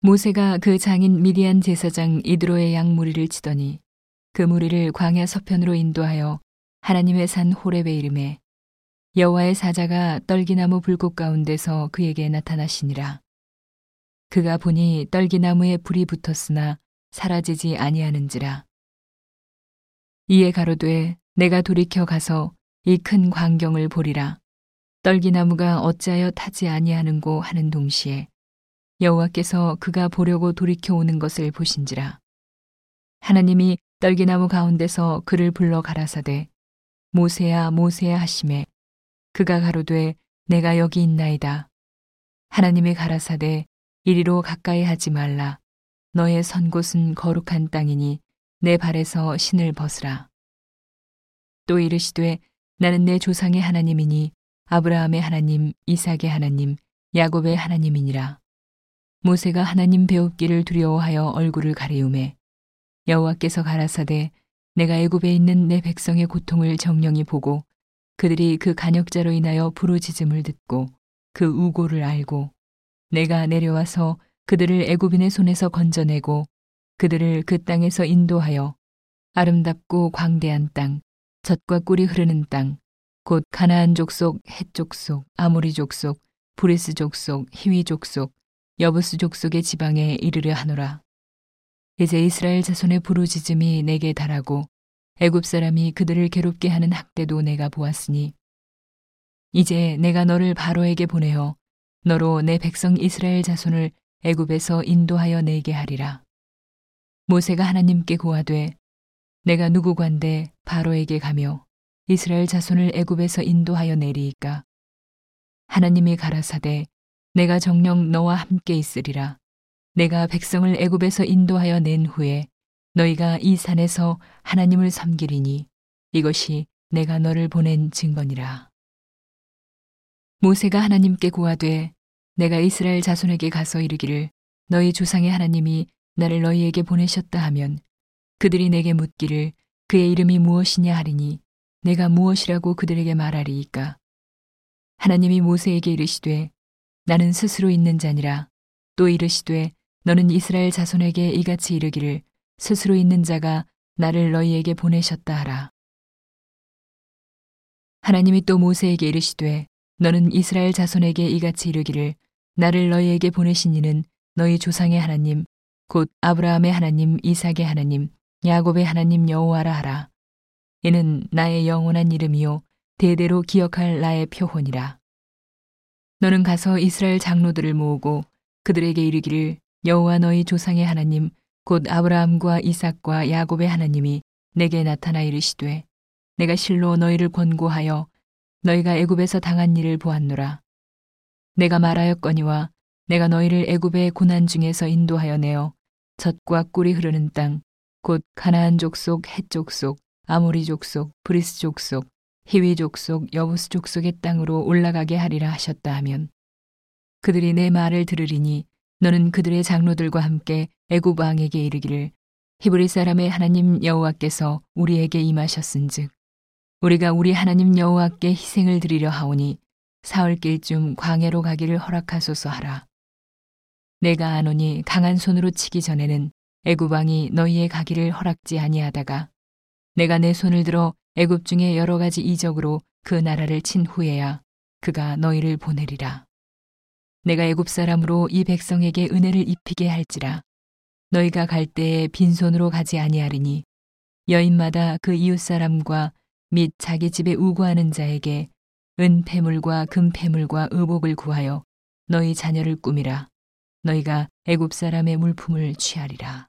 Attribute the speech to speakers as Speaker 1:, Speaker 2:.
Speaker 1: 모세가 그 장인 미디안 제사장 이드로의 양 무리를 치더니 그 무리를 광야 서편으로 인도하여 하나님의 산 호렙에 이름에 여호와의 사자가 떨기나무 불꽃 가운데서 그에게 나타나시니라. 그가 보니 떨기나무에 불이 붙었으나 사라지지 아니하는지라. 이에 가로되 내가 돌이켜 가서 이 큰 광경을 보리라. 떨기나무가 어찌하여 타지 아니하는고 하는 동시에 여호와께서 그가 보려고 돌이켜 오는 것을 보신지라. 하나님이 떨기나무 가운데서 그를 불러 가라사대 모세야 모세야 하심에 그가 가로되 내가 여기 있나이다. 하나님의 가라사대 이리로 가까이 하지 말라. 너의 선 곳은 거룩한 땅이니 내 발에서 신을 벗으라. 또 이르시되 나는 내 조상의 하나님이니 아브라함의 하나님, 이삭의 하나님, 야곱의 하나님이니라. 모세가 하나님 배웁기를 두려워하여 얼굴을 가리움에 여호와께서 가라사대 내가 애굽에 있는 내 백성의 고통을 정령히 보고 그들이 그 간역자로 인하여 부르짖음을 듣고 그 우고를 알고 내가 내려와서 그들을 애굽인의 손에서 건져내고 그들을 그 땅에서 인도하여 아름답고 광대한 땅, 젖과 꿀이 흐르는 땅, 곧 가나안 족속, 헷 족속, 아모리 족속, 브리스 족속, 히위 족속, 여부스 족속의 지방에 이르려 하노라. 이제 이스라엘 자손의 부르짖음이 내게 달하고 애굽 사람이 그들을 괴롭게 하는 학대도 내가 보았으니 이제 내가 너를 바로에게 보내어 너로 내 백성 이스라엘 자손을 애굽에서 인도하여 내게 하리라. 모세가 하나님께 고하되 내가 누구관데 바로에게 가며 이스라엘 자손을 애굽에서 인도하여 내리이까 하나님이 가라사대 내가 정령 너와 함께 있으리라. 내가 백성을 애굽에서 인도하여 낸 후에 너희가 이 산에서 하나님을 섬기리니 이것이 내가 너를 보낸 증거니라. 모세가 하나님께 고하되 내가 이스라엘 자손에게 가서 이르기를 너희 조상의 하나님이 나를 너희에게 보내셨다 하면 그들이 내게 묻기를 그의 이름이 무엇이냐 하리니 내가 무엇이라고 그들에게 말하리이까. 하나님이 모세에게 이르시되 나는 스스로 있는 자니라. 또 이르시되 너는 이스라엘 자손에게 이같이 이르기를 스스로 있는 자가 나를 너희에게 보내셨다 하라. 하나님이 또 모세에게 이르시되 너는 이스라엘 자손에게 이같이 이르기를 나를 너희에게 보내신 이는 너희 조상의 하나님 곧 아브라함의 하나님 이삭의 하나님 야곱의 하나님 여호와라 하라. 이는 나의 영원한 이름이요 대대로 기억할 나의 표혼이라. 너는 가서 이스라엘 장로들을 모으고 그들에게 이르기를 여호와 너희 조상의 하나님 곧 아브라함과 이삭과 야곱의 하나님이 내게 나타나 이르시되 내가 실로 너희를 권고하여 너희가 애굽에서 당한 일을 보았노라. 내가 말하였거니와 내가 너희를 애굽의 고난 중에서 인도하여 내어 젖과 꿀이 흐르는 땅 곧 가나안 족속 헷 족속 아모리 족속 브리스 족속 히위 족속 여부스 족속의 땅으로 올라가게 하리라 하셨다 하면 그들이 내 말을 들으리니 너는 그들의 장로들과 함께 애굽 왕에게 이르기를 히브리 사람의 하나님 여호와께서 우리에게 임하셨은즉 우리가 우리 하나님 여호와께 희생을 드리려 하오니 사흘길쯤 광야로 가기를 허락하소서 하라. 내가 아노니 강한 손으로 치기 전에는 애굽 왕이 너희의 가기를 허락지 아니하다가 내가 내 손을 들어 애굽 중에 여러 가지 이적으로 그 나라를 친 후에야 그가 너희를 보내리라. 내가 애굽 사람으로 이 백성에게 은혜를 입히게 할지라 너희가 갈 때에 빈손으로 가지 아니하리니 여인마다 그 이웃 사람과 및 자기 집에 우고하는 자에게 은폐물과 금폐물과 의복을 구하여 너희 자녀를 꾸미라 너희가 애굽 사람의 물품을 취하리라.